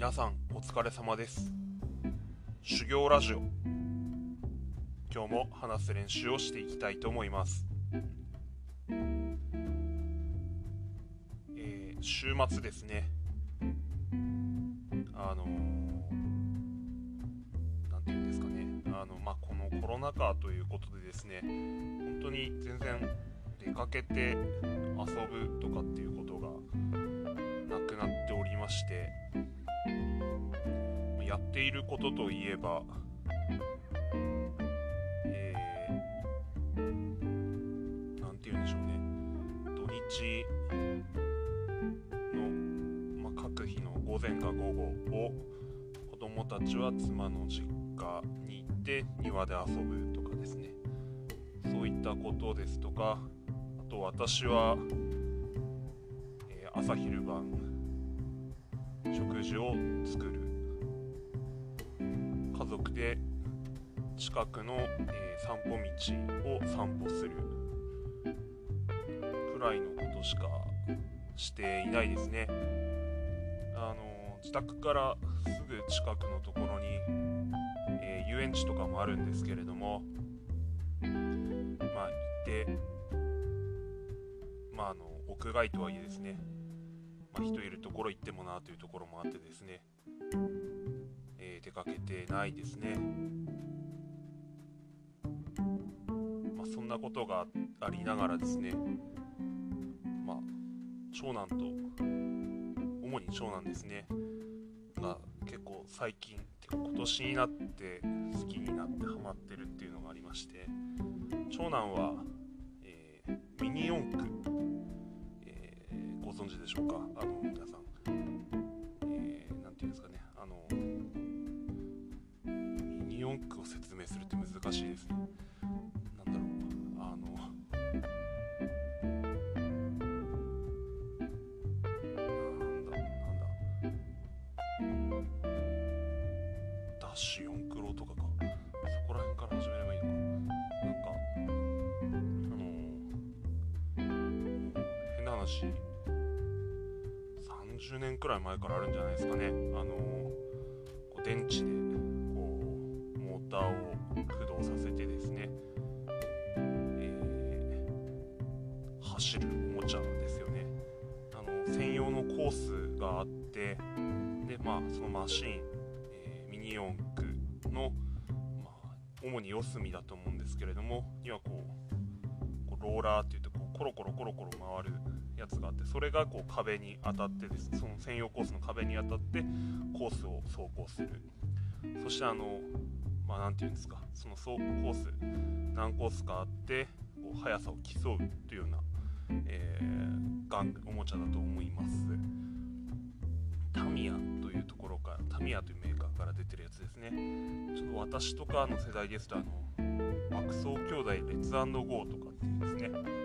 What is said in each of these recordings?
皆さんお疲れ様です。修行ラジオ。今日も話す練習をしていきたいと思います、えー週末ですね。あのーなんていうんですかね。あのまあこのコロナ禍ということでですね。本当に全然出かけて遊ぶとかっていうことがなくなっておりまして。やっていることといえば、えー、なんて言うんでしょうね。土日の、まあ、各日の午前か午後を子供たちは妻の実家に行って庭で遊ぶとかですね。そういったことですとかあと私は、えー朝昼晩食事を作る。で近くの、えー散歩道を散歩する。くらいのことしかしていないですね。あの自宅からすぐ近くのところに、えー遊園地とかもあるんですけれどもまあ行ってまああの屋外とはいえですね。まあ、人いるところ行ってもなというところもあってですね、出かけてないですね。まあ、そんなことがありながらですね、まあ、長男と、主に長男ですね、が結構最近、てか今年になって好きになってハマってるっていうのがありまして、長男は、えーミニ四駆、えーご存知でしょうか？あの皆さん、説明するって難しいですね。なんだろう。あのなんだなんだ。ダッシュ四クロとかか。そこら辺から始めればいいのか。なんかあの変な話。30年くらい前からあるんじゃないですかね。あの電池での、まあ、主に四隅だと思うんですけれどもにはこうこうローラーって言ってこうコロコロコロコロ回るやつがあってそれがこう壁に当たってですその専用コースの壁に当たってコースを走行する。そしてあのまあて言うんですかその走コース何コースかあってこう速さを競うというような、えー、玩具おもちゃだと思います。タミヤというところからタミヤというメーカーから出てるやつですね。ちょっと私とかの世代ですとあの爆走兄弟レッツゴーとかっていうですね。えー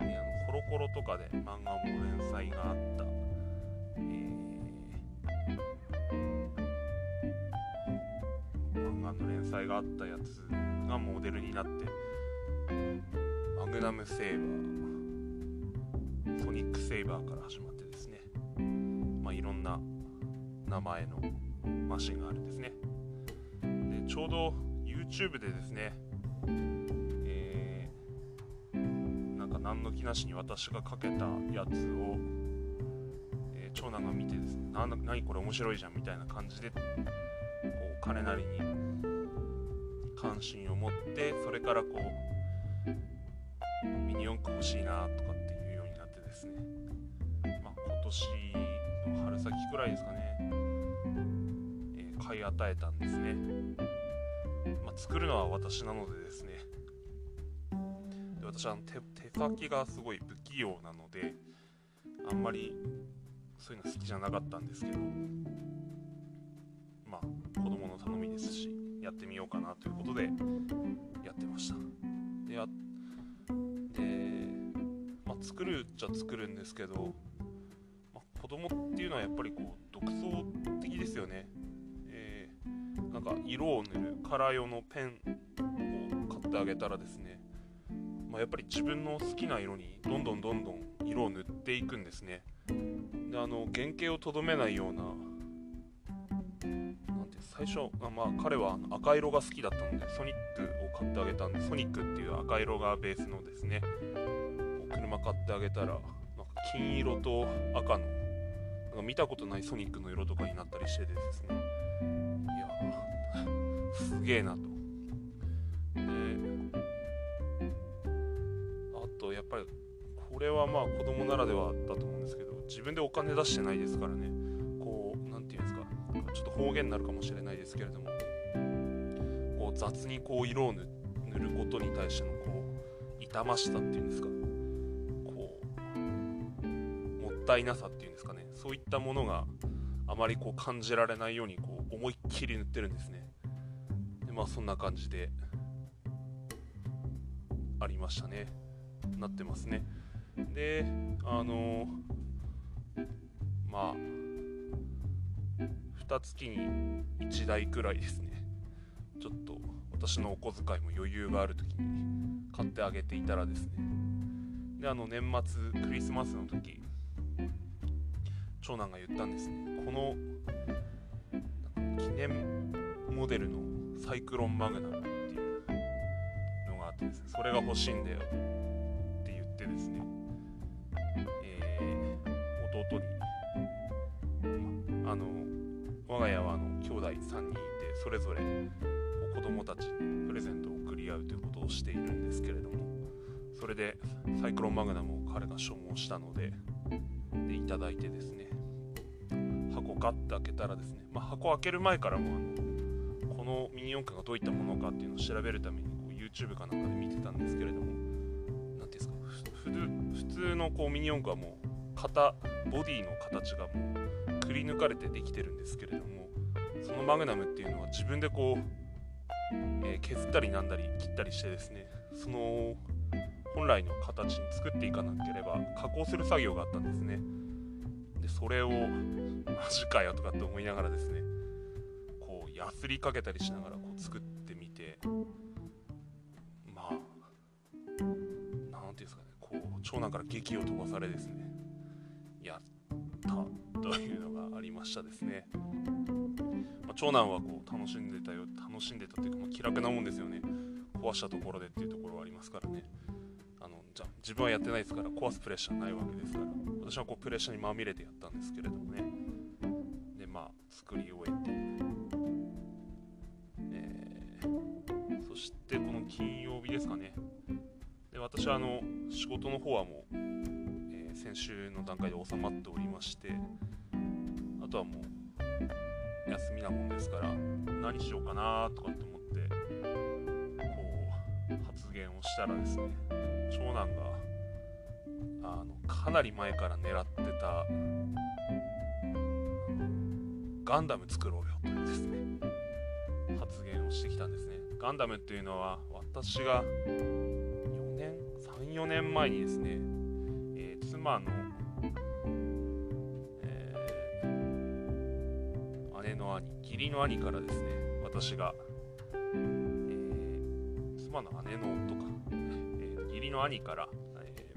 あのコロコロとかで漫画も連載があった、えー漫画の連載があったやつがモデルになってマグナムセーバーソニックセイバーから始まってですね、まあ、いろんな名前のマシンがあるんですね。でちょうど YouTube でですね、えーなんか何の気なしに私がかけたやつを、えー長男が見てですね何これ面白いじゃんみたいな感じでこう彼なりに関心を持ってそれからこうミニ四駆欲しいなとかっていうようになってですね、まあ、今年の春先くらいですかね、買い与えたんですね、まあ、作るのは私なのでですね。で私は手手先がすごい不器用なのであんまりそういうの好きじゃなかったんですけどまあ子供の頼みですしやってみようかなということでやってました。でやで、まあ、作るっちゃ作るんですけど、まあ、子供っていうのはやっぱりこう独創的ですよね。なんか色を塗るカラー用のペンを買ってあげたらですねまあ、やっぱり自分の好きな色にどんどんどんどん色を塗っていくんですね。であの原型をとどめないような最初あまあ彼は赤色が好きだったのでソニックを買ってあげたんでソニックっていう赤色がベースのですね車買ってあげたらなんか金色と赤のなんか見たことないソニックの色とかになったりしてですね。げえなと。であとやっぱりこれはまあ子供ならではだと思うんですけど自分でお金出してないですからね。こう何て言うんですか。ちょっと方言になるかもしれないですけれども。こう雑にこう色を塗ることに対してのこう痛ましさっていうんですか。こうもったいなさっていうんですかね。そういったものがあまりこう感じられないようにこう思いっきり塗ってるんですね。でまあそんな感じでありましたね。なってますね。であのまあ2月に1台くらいですね。ちょっと私のお小遣いも余裕がある時に買ってあげていたらですね。であの年末クリスマスの時長男が言ったんですね。この記念モデルのサイクロンマグナムっていうのがあってですねそれが欲しいんだよって言ってですねえ弟にあの我が家はあの兄弟3人いてそれぞれ子供たちにプレゼントを送り合うということをしているんですけれどもそれでサイクロンマグナムを彼が所望したのででいただいてですね箱ガッて開けたらですね、まあ、箱開ける前からもあのこのミニ四駆がどういったものかっていうのを調べるためにこう YouTube かなんかで見てたんですけれども何ていうんですか普通のこうミニ四駆はもう型ボディの形がもうくり抜かれてできてるんですけれどもそのマグナムっていうのは自分でこう、えー、削ったりなんだり切ったりしてですねその本来の形に作っていかなければ加工する作業があったんですね。でそれをマジかよとかって思いながらですねやすりかけたりしながらこう作ってみてまあ何ていうんですかねこう長男から劇を飛ばされですねやったというのがありましたですね、まあ、長男はこう楽しんでたよ楽しんでたっていうか、まあ、気楽なもんですよね壊したところでっていうところはありますからねあのじゃ自分はやってないですから壊すプレッシャーないわけですから私はこうプレッシャーにまみれてやったんですけれどもねでまあ作り終えて、してこの金曜日ですかね。で私はあの仕事の方はもうえ先週の段階で収まっておりましてあとはもう休みなもんですから何しようかなとかって思ってこう発言をしたらですね長男があのかなり前から狙ってたガンダム作ろうよというですね発言をしてきたんですね。ガンダムっていうのは私が4年34年前にですね妻の、えー、姉の兄義理の兄からですね私が、えー、妻の姉の夫か、えー、義理の兄から、え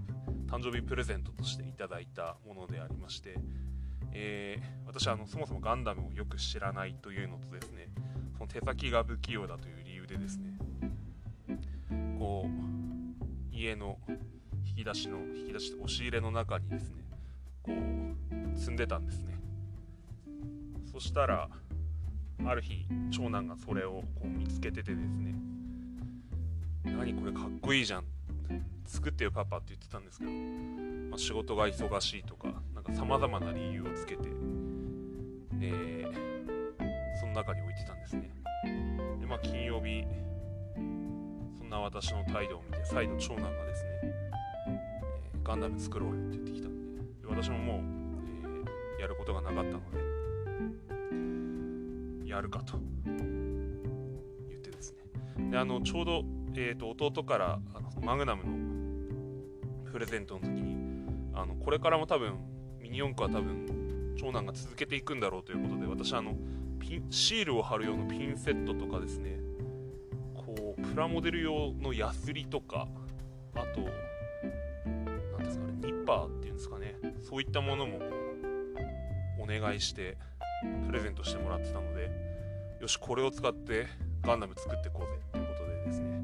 ー、誕生日プレゼントとしていただいたものでありまして、えー、私はあのそもそもガンダムをよく知らないというのとですねその手先が不器用だという理由ですねこう家の引き出しの引き出し押し入れの中にですねこう積んでたんですね。そしたらある日長男がそれをこう見つけててですね何これかっこいいじゃん作ってよパパって言ってたんですけど、まあ、仕事が忙しいとかなんか様々な理由をつけてでその中に置いてたんですね。でまあ金曜日そんな私の態度を見て再度長男がですねガンダム作ろうよって言ってきたんでで私ももう、えー、やることがなかったのでやるかと言ってですね。であのちょうど、えーと、弟からあのマグナムのプレゼントの時にあのこれからも多分ミニ四駆は多分長男が続けていくんだろうということで私あのピンシールを貼る用のピンセットとかですね。こうプラモデル用のヤスリとかあと何ですかねニッパーっていうんですかね。そういったものもお願いしてプレゼントしてもらってたのでよしこれを使ってガンダム作っていこうぜっていうことでですね。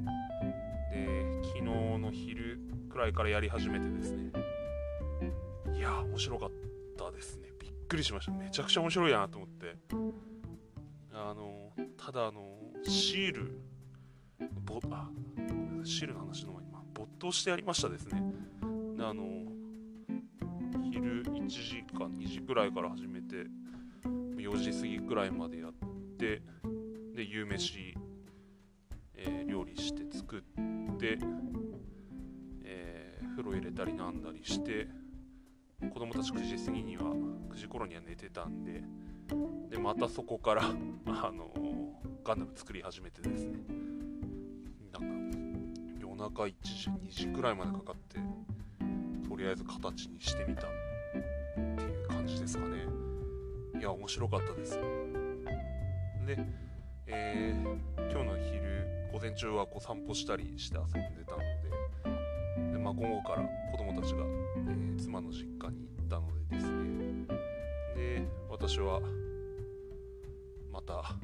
で昨日の昼くらいからやり始めてですね。いや面白かったですね。びっくりしました。めちゃくちゃ面白いなと思って。あのただあのシールボあシールの話の前に、まあ、没頭してやりましたですね。であの昼1時間2時くらいから始めて4時過ぎくらいまでやってで夕飯、えー、料理して作ってえ、風呂入れたりなんだりして子供たち9時過ぎには9時頃には寝てたんででまたそこからあの、ガンダム作り始めてですね。なんか夜中1時2時くらいまでかかってとりあえず形にしてみたっていう感じですかね。いや面白かったです。で、えー、今日の昼午前中はこう散歩したりして遊んでたのでで、まあ、午後から子供たちが、えー、妻の実家に行ったのでですね。で私はた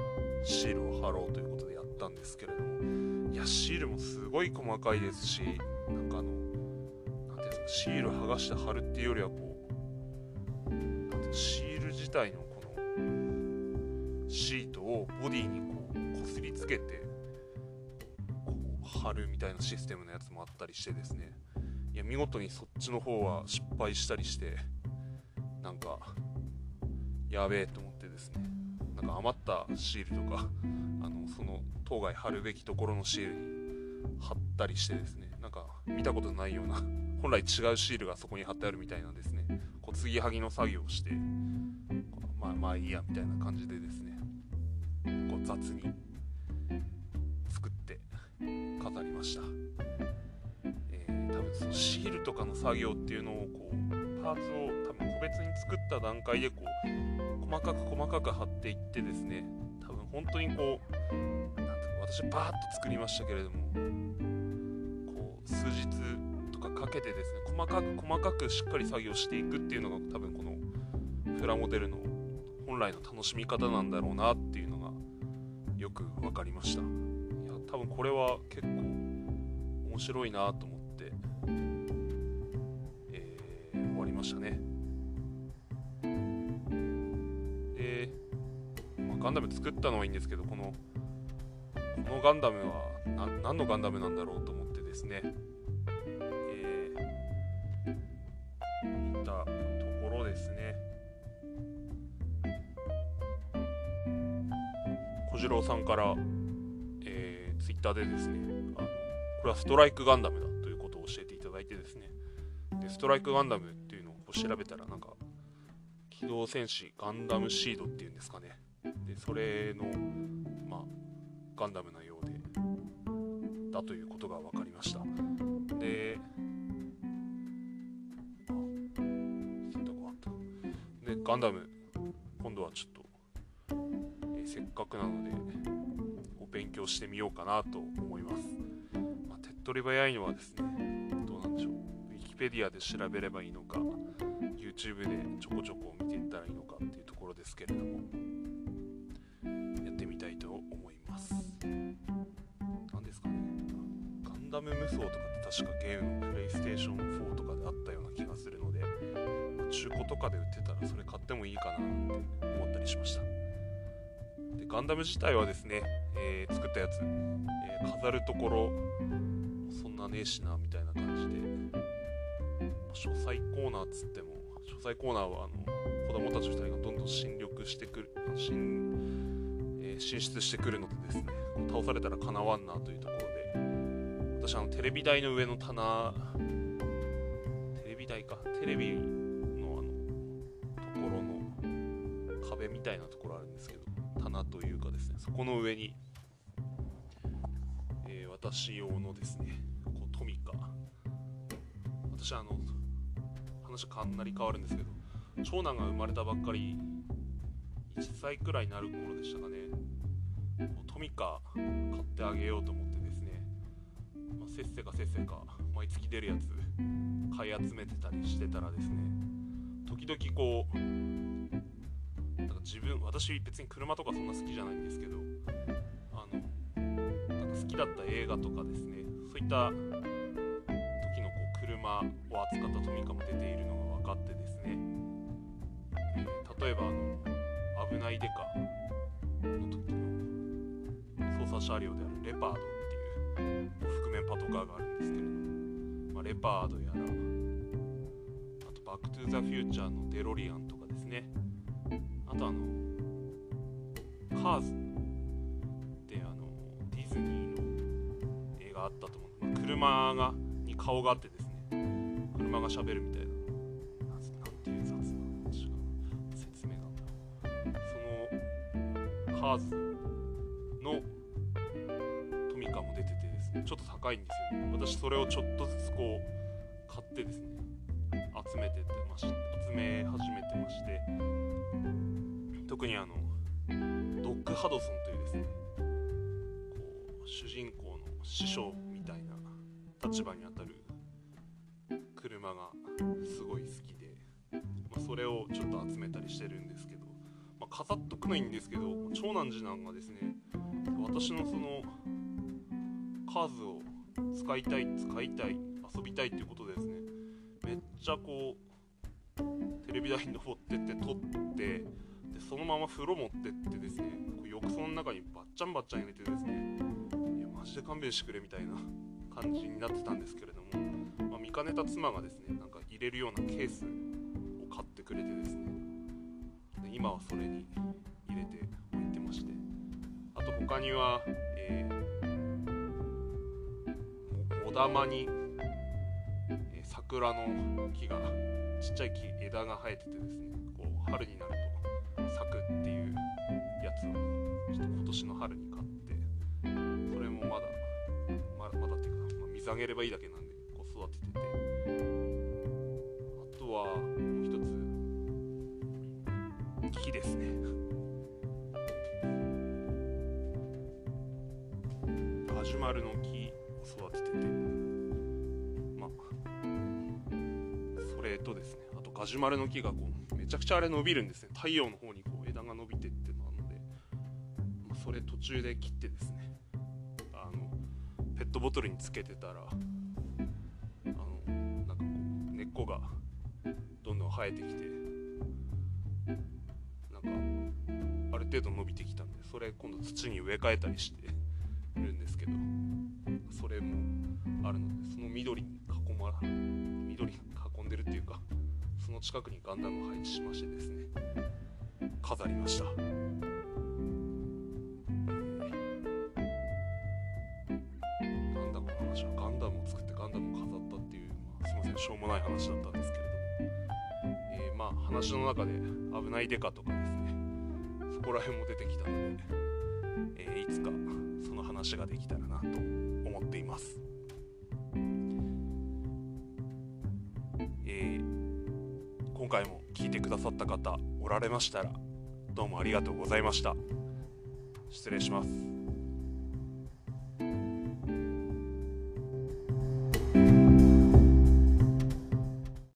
シールを貼ろうということでやったんですけれどもいやシールもすごい細かいですしなんかあの何ていうんですかシール剥がして貼るっていうよりはこうなんていうシール自体のこのシートをボディにこうこすりつけてこう貼るみたいなシステムのやつもあったりしてですね。いや見事にそっちの方は失敗したりしてなんかやべえと思ってですね。なんか余ったシールとか あのその当該貼るべきところのシールに貼ったりしてですね。なんか見たことないような 本来違うシールがそこに貼ってあるみたいなですね。こう継ぎはぎの作業をしてまあまあいいやみたいな感じでですね。こう雑に作って飾りました、えー、多分そのシールとかの作業っていうのをこうパーツを多分個別に作った段階でこう細かく細かく貼っていってですね多分本当にこうなんてうか私バーッと作りましたけれどもこう数日とかかけてですね細かく細かくしっかり作業していくっていうのが多分このプラモデルの本来の楽しみ方なんだろうなっていうのがよく分かりました。いや多分これは結構面白いなと思って、えー、終わりましたね。ガンダム作ったのはいいんですけどこのこのガンダムは何のガンダムなんだろうと思ってですね。えー、ったところですね。小次郎さんから、えー、ツイッターでですねあのこれはストライクガンダムだということを教えていただいてですね。でストライクガンダムっていうのを調べたらなんか機動戦士ガンダムシードっていうんですかね。それのまあガンダムのようでだということが分かりました。で洗濯終わった。でガンダム今度はちょっと、えせっかくなのでお勉強してみようかなと思います、まあ、手っ取り早いのはですねどうなんでしょう。ウィキペディアで調べればいいのか YouTube でちょこちょこ見ていったらいいのかっていうところですけれども。ム無双とかって確かゲームのプレイステーション4とかであったような気がするのでま中古とかで売ってたらそれ買ってもいいかなって思ったりしました。でガンダム自体はですね、えー作ったやつ、えー飾るところそんなねえしなみたいな感じで、まあ書斎コーナーっつっても書斎コーナーはあの子供たち2人がどんどん侵略してくる侵,、えー進出してくるのでですね倒されたらかなわんなというところで私あのテレビ台の上の棚。テレビ台か。テレビのあのところの壁みたいなところあるんですけど。棚というかですね。そこの上に、えー私用のですねこうトミカ私あの話かなり変わるんですけど。長男が生まれたばっかり1歳くらいになる頃でしたかね。トミカ買ってあげようと思って、せっせかせっせか毎月出るやつ買い集めてたりしてたらですね時々こうなんか自分私別に車とかそんな好きじゃないんですけどあのなんか好きだった映画とかですねそういった時のこう車を扱ったトミカも出ているのが分かってですね、えー、例えばあの危ないデカの時の捜査車両であるレパード覆面パトカーがあるんですけれども、まあ、レパードやらあとバック・トゥ・ザ・フューチャーのデロリアンとかですね。あとあのカーズってあのディズニーの映画あったと思う、まあ、車がに顔があってですね。車がしゃべるみたいななんていう雑な説明なんだそのカーズ高いんですよ、ね、私それをちょっとずつこう買ってですね。集めててまし集め始めてまして。特にあのドッグ・ハドソンというですねこう主人公の師匠みたいな立場にあたる車がすごい好きで、まあ、それをちょっと集めたりしてるんですけど、まあ、飾っとくのいいんですけど長男次男がですね私のそのカーズを使いたい使いたい遊びたいっていうことでですね。めっちゃこうテレビ台に登ってって撮ってでそのまま風呂持ってってですね浴槽の中にバッチャンバッチャン入れてですねいやマジで勘弁してくれみたいな感じになってたんですけれども、まあ、見かねた妻がですねなんか入れるようなケースを買ってくれてですねで今はそれに入れておいてましてあと他には、えー、モダマに、え、桜の木がちっちゃい木枝が生えててですねこう春になると咲くっていうやつをちょっと今年の春に買ってそれもまだまだまだっていうか、まあ、水あげればいいだけなんでこう育ててて。あとはもう一つ木ですね。ガジュマルの木。ガジュマルの木がこうめちゃくちゃあれ伸びるんですね。太陽の方にこう枝が伸びてってのあるので、まあ、それ途中で切ってですねあのペットボトルにつけてたらあのなんかこう根っこがどんどん生えてきてなんかある程度伸びてきたんでそれ今度土に植え替えたりしてるんですけどそれもあるのでその緑に囲まれ緑にの近くにガンダムを配置しましてですね。飾りました、えーなんだこの話はガンダムを作ってガンダムを飾ったっていう、まあ、すいませんしょうもない話だったんですけれども、えーまあ話の中で危ないデカとかですね。そこら辺も出てきたので、えーいつかその話ができたらなと思っています。今回も聞いてくださった方おられましたらどうもありがとうございました。失礼します。